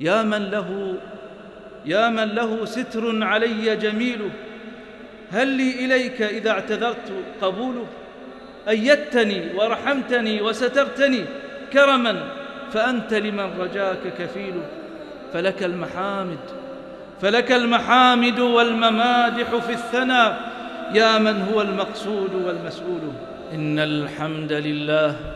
يا من له يا من له ستر علي جميل هل لي إليك إذا اعتذرت قبوله؟ أيدتني ورحمتني وسترتني كرما فأنت لمن رجاك كفيل. فلك المحامد فلك المحامد والممادح في الثنى يا من هو المقصود والمسؤول. إن الحمد لله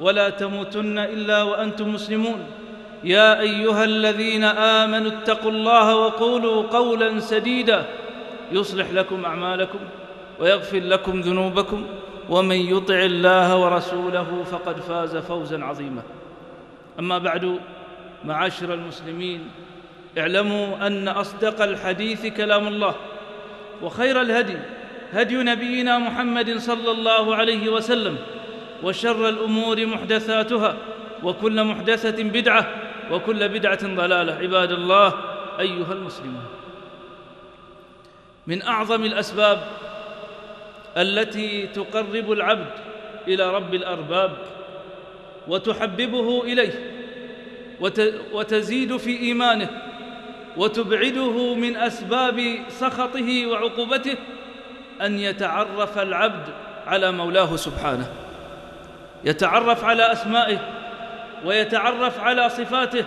ولا تموتن إلا وأنتم مسلمون. يا أيها الذين آمنوا اتقوا الله وقولوا قولا سديدا. يصلح لكم أعمالكم ويغفر لكم ذنوبكم. ومن يطع الله ورسوله فقد فاز فوزا عظيما. أما بعد معاشر المسلمين اعلموا أن أصدق الحديث كلام الله وخير الهدي هدي نبينا محمد صلى الله عليه وسلم. وشر الأمور محدثاتها وكل محدثة بدعة وكل بدعة ضلالة. عباد الله أيها المسلمون من أعظم الأسباب التي تقرب العبد إلى رب الأرباب وتحببه إليه وتزيد في إيمانه وتبعده من أسباب سخطه وعقوبته أن يتعرف العبد على مولاه سبحانه. يتعرف على أسمائه ويتعرف على صفاته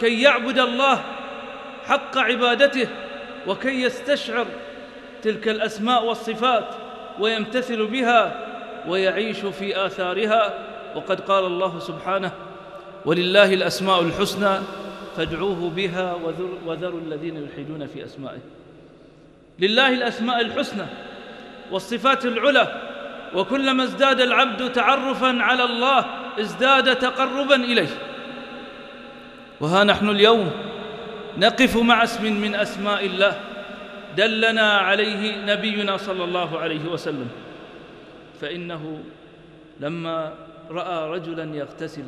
كي يعبد الله حق عبادته وكي يستشعر تلك الأسماء والصفات ويمتثل بها ويعيش في آثارها. وقد قال الله سبحانه ولله الأسماء الحسنى فادعوه بها وذروا الذين يلحدون في أسمائه. لله الأسماء الحسنى والصفات العلى وكلما ازداد العبد تعرفا على الله ازداد تقربا إليه. وها نحن اليوم نقف مع اسم من أسماء الله. دلنا عليه نبينا صلى الله عليه وسلم. فإنه لما رأى رجلا يغتسل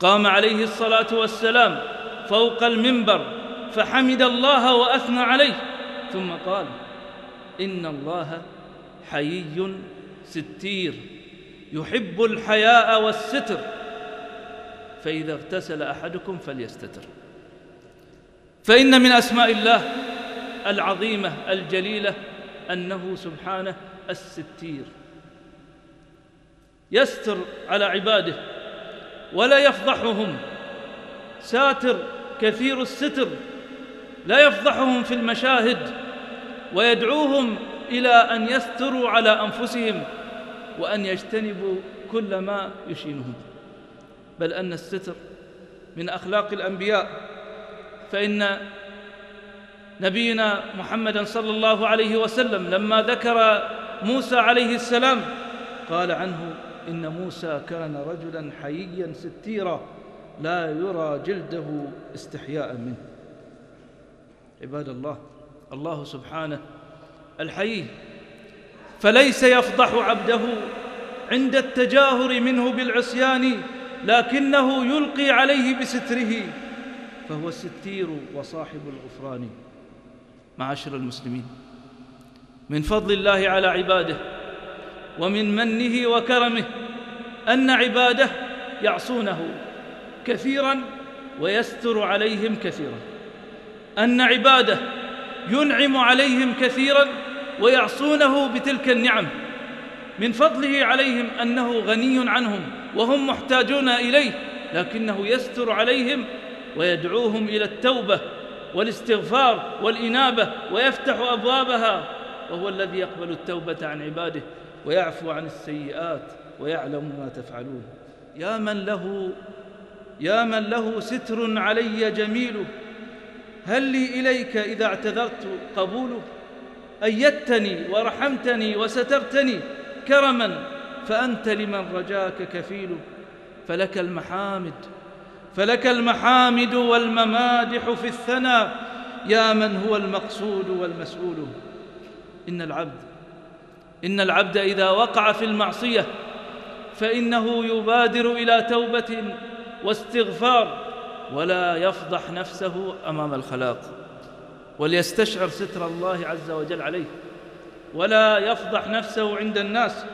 قام عليه الصلاة والسلام فوق المنبر فحمد الله وأثنى عليه. ثم قال إن الله حيي ستير يحب الحياء والستر فإذا اغتسل أحدكم فليستتر. فإن من أسماء الله العظيمة الجليلة أنه سبحانه الستير. يستر على عباده ولا يفضحهم. ساتر كثير الستر لا يفضحهم في المشاهد ويدعوهم إلى أن يستروا على أنفسهم وأن يجتنبوا كل ما يشينهم. بل أن الستر من أخلاق الأنبياء. فإن نبينا محمدا صلى الله عليه وسلم لما ذكر موسى عليه السلام قال عنه إن موسى كان رجلا حييا ستيرا لا يرى جلده استحياء منه. عباد الله الله سبحانه الحيي فليس يفضح عبده عند التجاهر منه بالعصيان لكنه يلقي عليه بستره فهو الستير وصاحب الغفران. معاشر المسلمين من فضل الله على عباده ومن منه وكرمه أن عباده يعصونه كثيرا ويستر عليهم كثيرا أن عباده ينعم عليهم كثيرا ويعصونه بتلك النعم. من فضله عليهم أنه غني عنهم وهم محتاجون إليه لكنه يستر عليهم ويدعوهم إلى التوبة والاستغفار والإنابة ويفتح أبوابها. وهو الذي يقبل التوبة عن عباده ويعفو عن السيئات ويعلم ما تفعلون. يا من له يا من له ستر علي جميل هل لي إليك إذا اعتذرت قبوله؟ أيدتني ورحمتني وسترتني كرما فأنت لمن رجاك كفيل فلك المحامد فلك المحامد والممادح في الثنى يا من هو المقصود والمسؤول. إن العبد إن العبد إذا وقع في المعصية فإنه يبادر إلى توبة واستغفار ولا يفضح نفسه أمام الخلاق. وليستشعر ستر الله عز وجل عليه ولا يفضح نفسه عند الناس.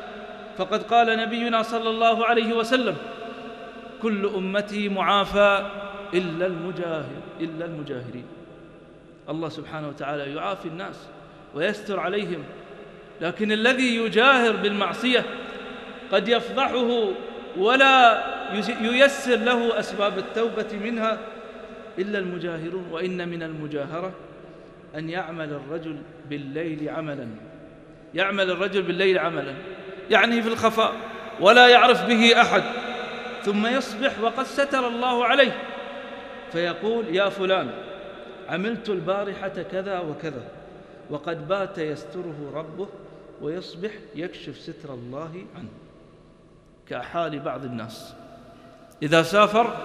فقد قال نبينا صلى الله عليه وسلم كل أمتي معافى إلا المجاهر إلا المجاهرين. الله سبحانه وتعالى يعافي الناس ويستر عليهم لكن الذي يجاهر بالمعصية قد يفضحه ولا ييسر له أسباب التوبة منها إلا المجاهرون وإن من المجاهرة أن يعمل الرجل بالليل عملا. يعمل الرجل بالليل عملا. يعني في الخفاء ولا يعرف به أحد. ثم يصبح وقد ستر الله عليه. فيقول يا فلان عملت البارحة كذا وكذا وقد بات يستره ربه ويصبح يكشف ستر الله عنه. كحال بعض الناس. إذا سافر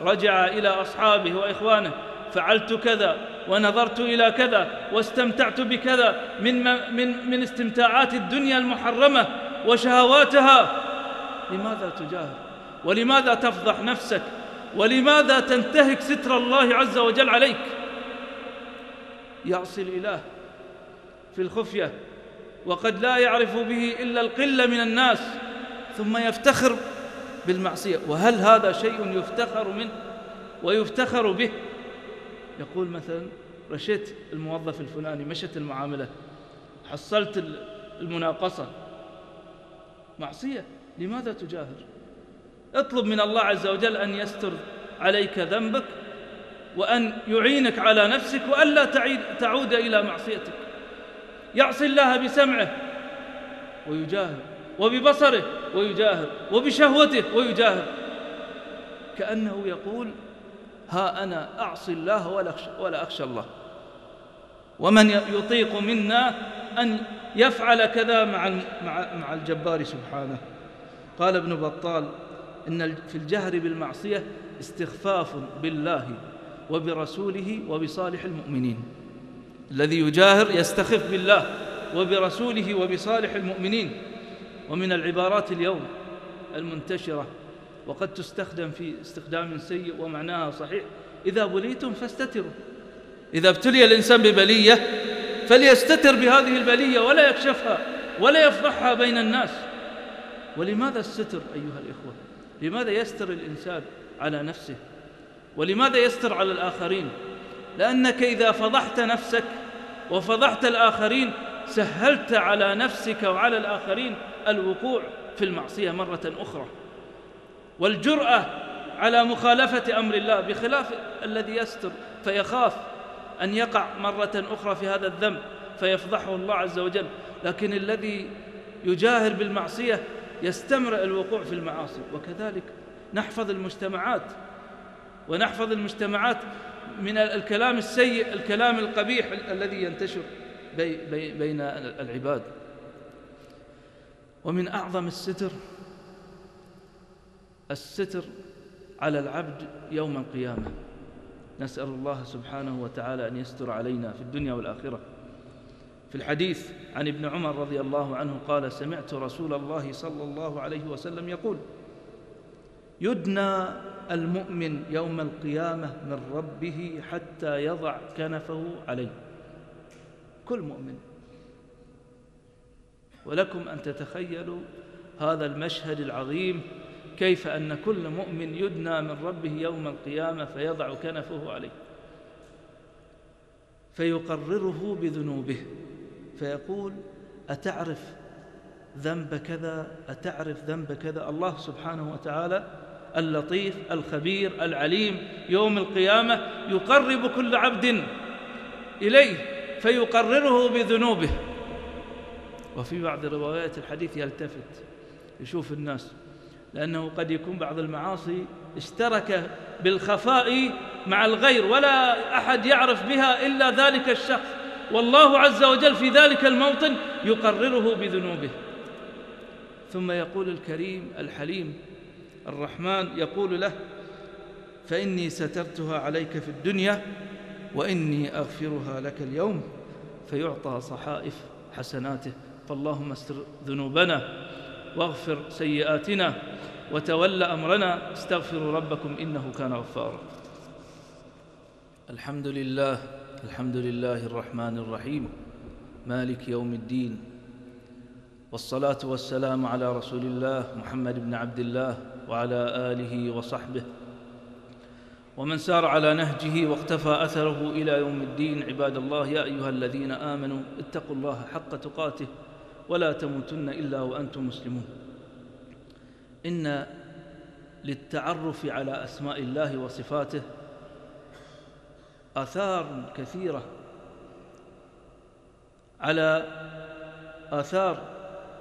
رجع إلى أصحابه وإخوانه. فعلت كذا ونظرت إلى كذا واستمتعت بكذا من, من, من استمتاعات الدنيا المحرمة وشهواتها. لماذا تجاهر؟ ولماذا تفضح نفسك؟ ولماذا تنتهك ستر الله عز وجل عليك؟ يعصي الإله في الخفية وقد لا يعرف به إلا القلة من الناس ثم يفتخر بالمعصية. وهل هذا شيء يفتخر منه؟ ويفتخر به. يقول مثلا رشيت الموظف الفلاني مشت المعاملة حصلت المناقصة. معصية. لماذا تجاهر؟ اطلب من الله عز وجل أن يستر عليك ذنبك وأن يعينك على نفسك وألا تعود إلى معصيتك. يعصي الله بسمعه ويجاهر وببصره ويجاهر وبشهوته ويجاهر. كأنه يقول ها أنا أعصي الله ولا أخشى الله. ومن يطيق منا أن يفعل كذا مع مع الجبار سبحانه. قال ابن بطال إن في الجهر بالمعصية استخفاف بالله وبرسوله وبصالح المؤمنين. الذي يجاهر يستخف بالله وبرسوله وبصالح المؤمنين. ومن العبارات اليوم المنتشرة وقد تستخدم في استخدام سيء ومعناها صحيح. إذا بليتم فاستتروا. إذا ابتلي الإنسان ببلية فليستتر بهذه البلية ولا يكشفها ولا يفضحها بين الناس. ولماذا الستر أيها الإخوة؟ لماذا يستر الإنسان على نفسه؟ ولماذا يستر على الآخرين؟ لأنك إذا فضحت نفسك وفضحت الآخرين سهلت على نفسك وعلى الآخرين الوقوع في المعصية مرة أخرى. والجرأة على مخالفة أمر الله بخلاف الذي يستر فيخاف أن يقع مرة أخرى في هذا الذنب فيفضحه الله عز وجل. لكن الذي يجاهر بالمعصية يستمر الوقوع في المعاصي. وكذلك نحفظ المجتمعات ونحفظ المجتمعات من الكلام السيء الكلام القبيح الذي ينتشر بين العباد. ومن أعظم الستر الستر على العبد يوم القيامة. نسأل الله سبحانه وتعالى أن يستر علينا في الدنيا والآخرة. في الحديث عن ابن عمر رضي الله عنه قال سمعت رسول الله صلى الله عليه وسلم يقول يدنى المؤمن يوم القيامة من ربه حتى يضع كنفه عليه. كل مؤمن. ولكم أن تتخيلوا هذا المشهد العظيم كيف أن كل مؤمن يدنى من ربه يوم القيامة فيضع كنفه عليه فيقرره بذنوبه فيقول أتعرف ذنب كذا أتعرف ذنب كذا؟ الله سبحانه وتعالى اللطيف الخبير العليم يوم القيامة يقرب كل عبد إليه فيقرره بذنوبه. وفي بعض روايات الحديث يلتفت يشوف الناس لأنه قد يكون بعض المعاصي اشترك بالخفاء مع الغير ولا أحد يعرف بها إلا ذلك الشخص. والله عز وجل في ذلك الموطن يقرره بذنوبه. ثم يقول الكريم الحليم الرحمن يقول له فإني سترتها عليك في الدنيا وإني أغفرها لك اليوم فيعطى صحائف حسناته. فاللهم استر ذنوبنا. واغفر سيئاتنا وتول أمرنا استغفروا ربكم إنه كان غفارا. الحمد لله الحمد لله الرحمن الرحيم. مالك يوم الدين. والصلاة والسلام على رسول الله محمد بن عبد الله وعلى آله وصحبه. ومن سار على نهجه واقتفى أثره إلى يوم الدين عباد الله يا أيها الذين آمنوا اتقوا الله حق تقاته. ولا تموتن إلا وأنتم مسلمون. إن للتعرف على أسماء الله وصفاته آثار كثيرة على آثار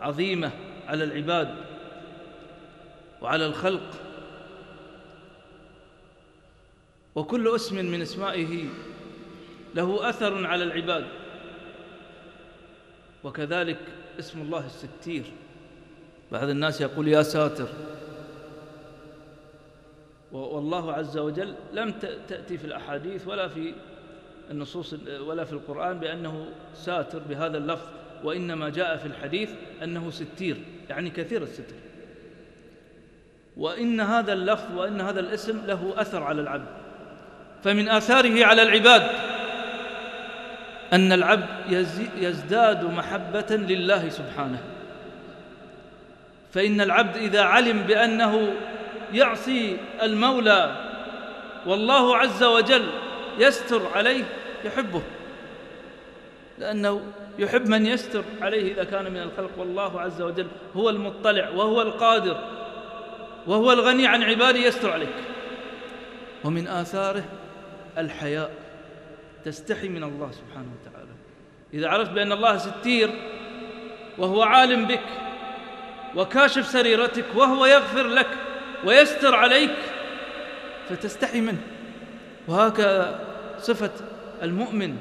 عظيمة على العباد وعلى الخلق. وكل اسم من اسمائه له أثر على العباد. وكذلك اسم الله الستير. بعض الناس يقول يا ساتر. والله عز وجل لم تأتي في الأحاديث ولا في النصوص ولا في القرآن بأنه ساتر بهذا اللفظ وإنما جاء في الحديث أنه ستير يعني كثير الستر. وإن هذا اللفظ وإن هذا الاسم له أثر على العبد. فمن آثاره على العباد. أن العبد يزداد محبة لله سبحانه. فإن العبد إذا علم بأنه يعصي المولى والله عز وجل يستر عليه يحبه. لأنه يحب من يستر عليه إذا كان من الخلق. والله عز وجل هو المطلع وهو القادر وهو الغني عن عباده يستر عليك. ومن آثاره الحياء. تستحي من الله سبحانه وتعالى. إذا عرفت بأن الله ستير وهو عالم بك وكاشف سريرتك وهو يغفر لك ويستر عليك فتستحي منه. وهكذا صفة المؤمن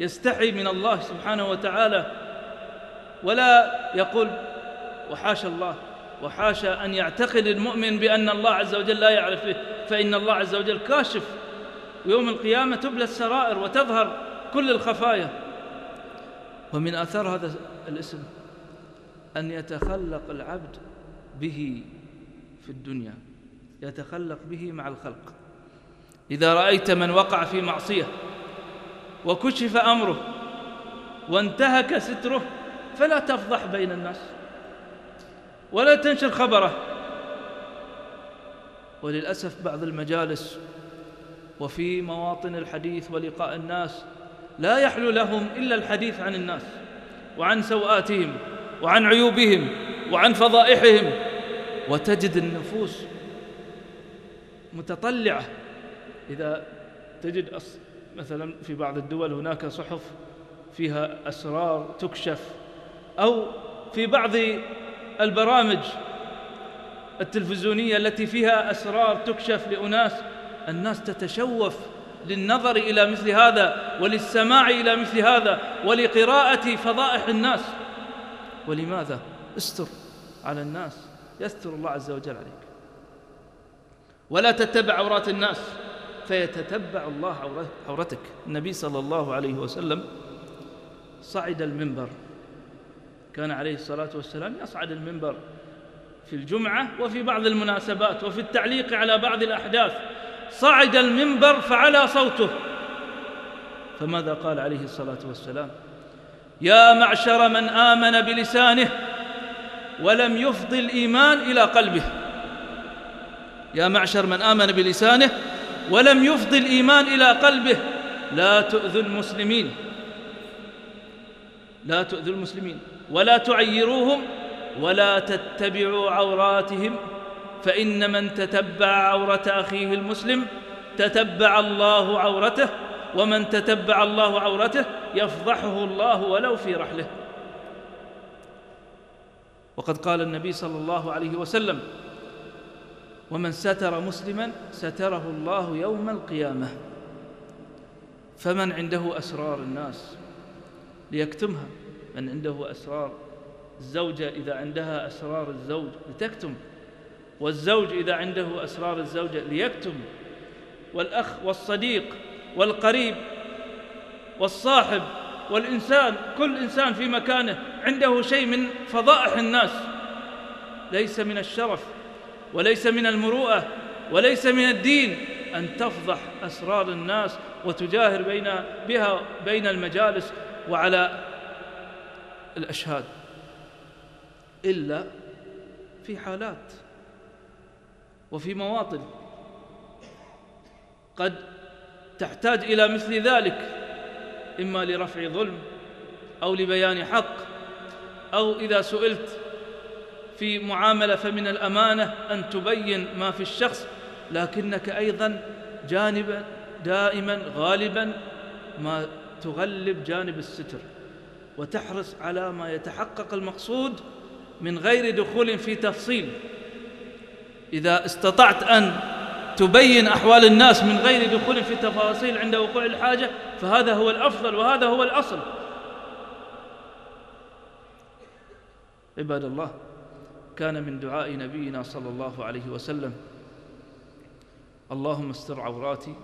يستحي من الله سبحانه وتعالى. ولا يقول وحاشا الله وحاشا أن يعتقد المؤمن بأن الله عز وجل لا يعرفه فإن الله عز وجل كاشف ويوم القيامة تبلى السرائر وتظهر كل الخفايا. ومن آثار هذا الاسم أن يتخلق العبد به في الدنيا يتخلق به مع الخلق. إذا رأيت من وقع في معصية وكشف أمره وانتهك ستره فلا تفضح بين الناس ولا تنشر خبره. وللأسف بعض المجالس وفي مواطن الحديث ولقاء الناس لا يحلو لهم إلا الحديث عن الناس وعن سوآتهم وعن عيوبهم وعن فضائحهم. وتجد النفوس متطلعة. إذا تجد مثلا في بعض الدول هناك صحف فيها أسرار تكشف أو في بعض البرامج التلفزيونية التي فيها أسرار تكشف لأناس الناس تتشوف للنظر إلى مثل هذا وللسماع إلى مثل هذا ولقراءة فضائح الناس. ولماذا؟ استر على الناس يستر الله عز وجل عليك. ولا تتبع عورات الناس فيتتبع الله عورتك. النبي صلى الله عليه وسلم صعد المنبر. كان عليه الصلاة والسلام يصعد المنبر في الجمعة وفي بعض المناسبات وفي التعليق على بعض الأحداث. صعد المنبر فعلى صوته. فماذا قال عليه الصلاة والسلام؟ يا معشر من آمن بلسانه ولم يفضي الإيمان إلى قلبه. يا معشر من آمن بلسانه ولم يفضي الإيمان إلى قلبه. لا تؤذوا المسلمين. لا تؤذوا المسلمين. ولا تعيروهم. ولا تتبعوا عوراتهم. فإن من تتبع عورة أخيه المسلم تتبع الله عورته ومن تتبع الله عورته يفضحه الله ولو في رحله. وقد قال النبي صلى الله عليه وسلم ومن ستر مسلما ستره الله يوم القيامة. فمن عنده أسرار الناس ليكتمها؟ من عنده أسرار الزوجة إذا عندها أسرار الزوج لتكتم؟ والزوج إذا عنده أسرار الزوجة ليكتم والأخ والصديق والقريب والصاحب والإنسان كل إنسان في مكانه عنده شيء من فضائح الناس. ليس من الشرف وليس من المروءة وليس من الدين أن تفضح أسرار الناس وتجاهر بين بها بين المجالس وعلى الأشهاد. إلا في حالات وفي مواطن. قد تحتاج إلى مثل ذلك إما لرفع ظلم أو لبيان حق أو إذا سئلت في معاملة فمن الأمانة أن تبين ما في الشخص لكنك أيضا جانبا دائما غالبا ما تغلب جانب الستر وتحرص على ما يتحقق المقصود من غير دخول في تفصيل. إذا استطعت أن تبين أحوال الناس من غير دخول في تفاصيل عند وقوع الحاجة فهذا هو الأفضل وهذا هو الأصل. عباد الله كان من دعاء نبينا صلى الله عليه وسلم اللهم استر عوراتي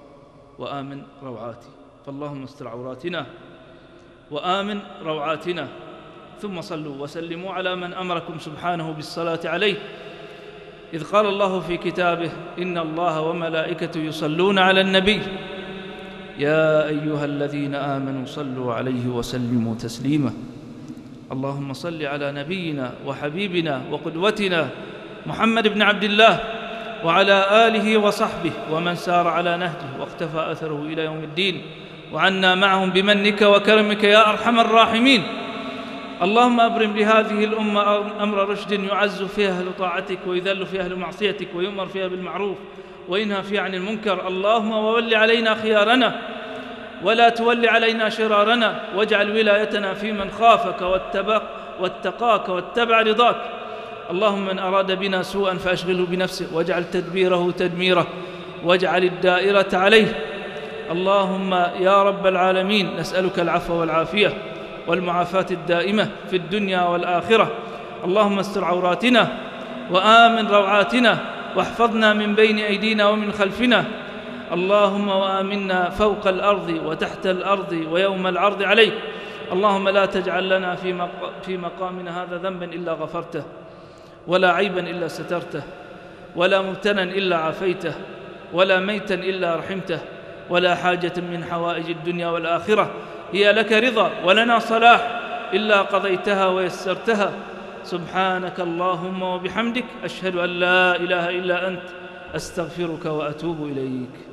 وآمن روعاتي. فاللهم استر عوراتنا وآمن روعاتنا ثم صلوا وسلموا على من أمركم سبحانه بالصلاة عليه. إذ قال الله في كتابه إن الله وملائكته يصلون على النبي. يا أيها الذين آمنوا صلوا عليه وسلموا تسليما. اللهم صل على نبينا وحبيبنا وقدوتنا محمد بن عبد الله وعلى آله وصحبه ومن سار على نهجه واقتفى أثره إلى يوم الدين. وعنا معهم بمنك وكرمك يا أرحم الراحمين. اللهم أبرم لهذه الأمة أمر رشد يعز فيها أهل طاعتك ويذل فيها أهل معصيتك ويؤمر فيها بالمعروف وينهى فيها عن المنكر. اللهم وول علينا خيارنا ولا تول علينا شرارنا واجعل ولايتنا في من خافك واتبق واتقاك واتبع رضاك. اللهم من أراد بنا سوءا فأشغله بنفسه واجعل تدبيره تدميره واجعل الدائرة عليه. اللهم يا رب العالمين نسألك العفو والعافية. والمعافاة الدائمة في الدنيا والآخرة. اللهم استر عوراتنا وآمن روعاتنا واحفظنا من بين أيدينا ومن خلفنا. اللهم وآمنا فوق الأرض وتحت الأرض ويوم العرض عليك. اللهم لا تجعل لنا في, في مقامنا هذا ذنبا إلا غفرته ولا عيبا إلا سترته ولا مبتلا إلا عافيته ولا ميتا إلا رحمته ولا حاجة من حوائج الدنيا والآخرة. هي لك رضا ولنا صلاح إلا قضيتها ويسرتها. سبحانك اللهم وبحمدك أشهد أن لا إله إلا أنت أستغفرك وأتوب إليك.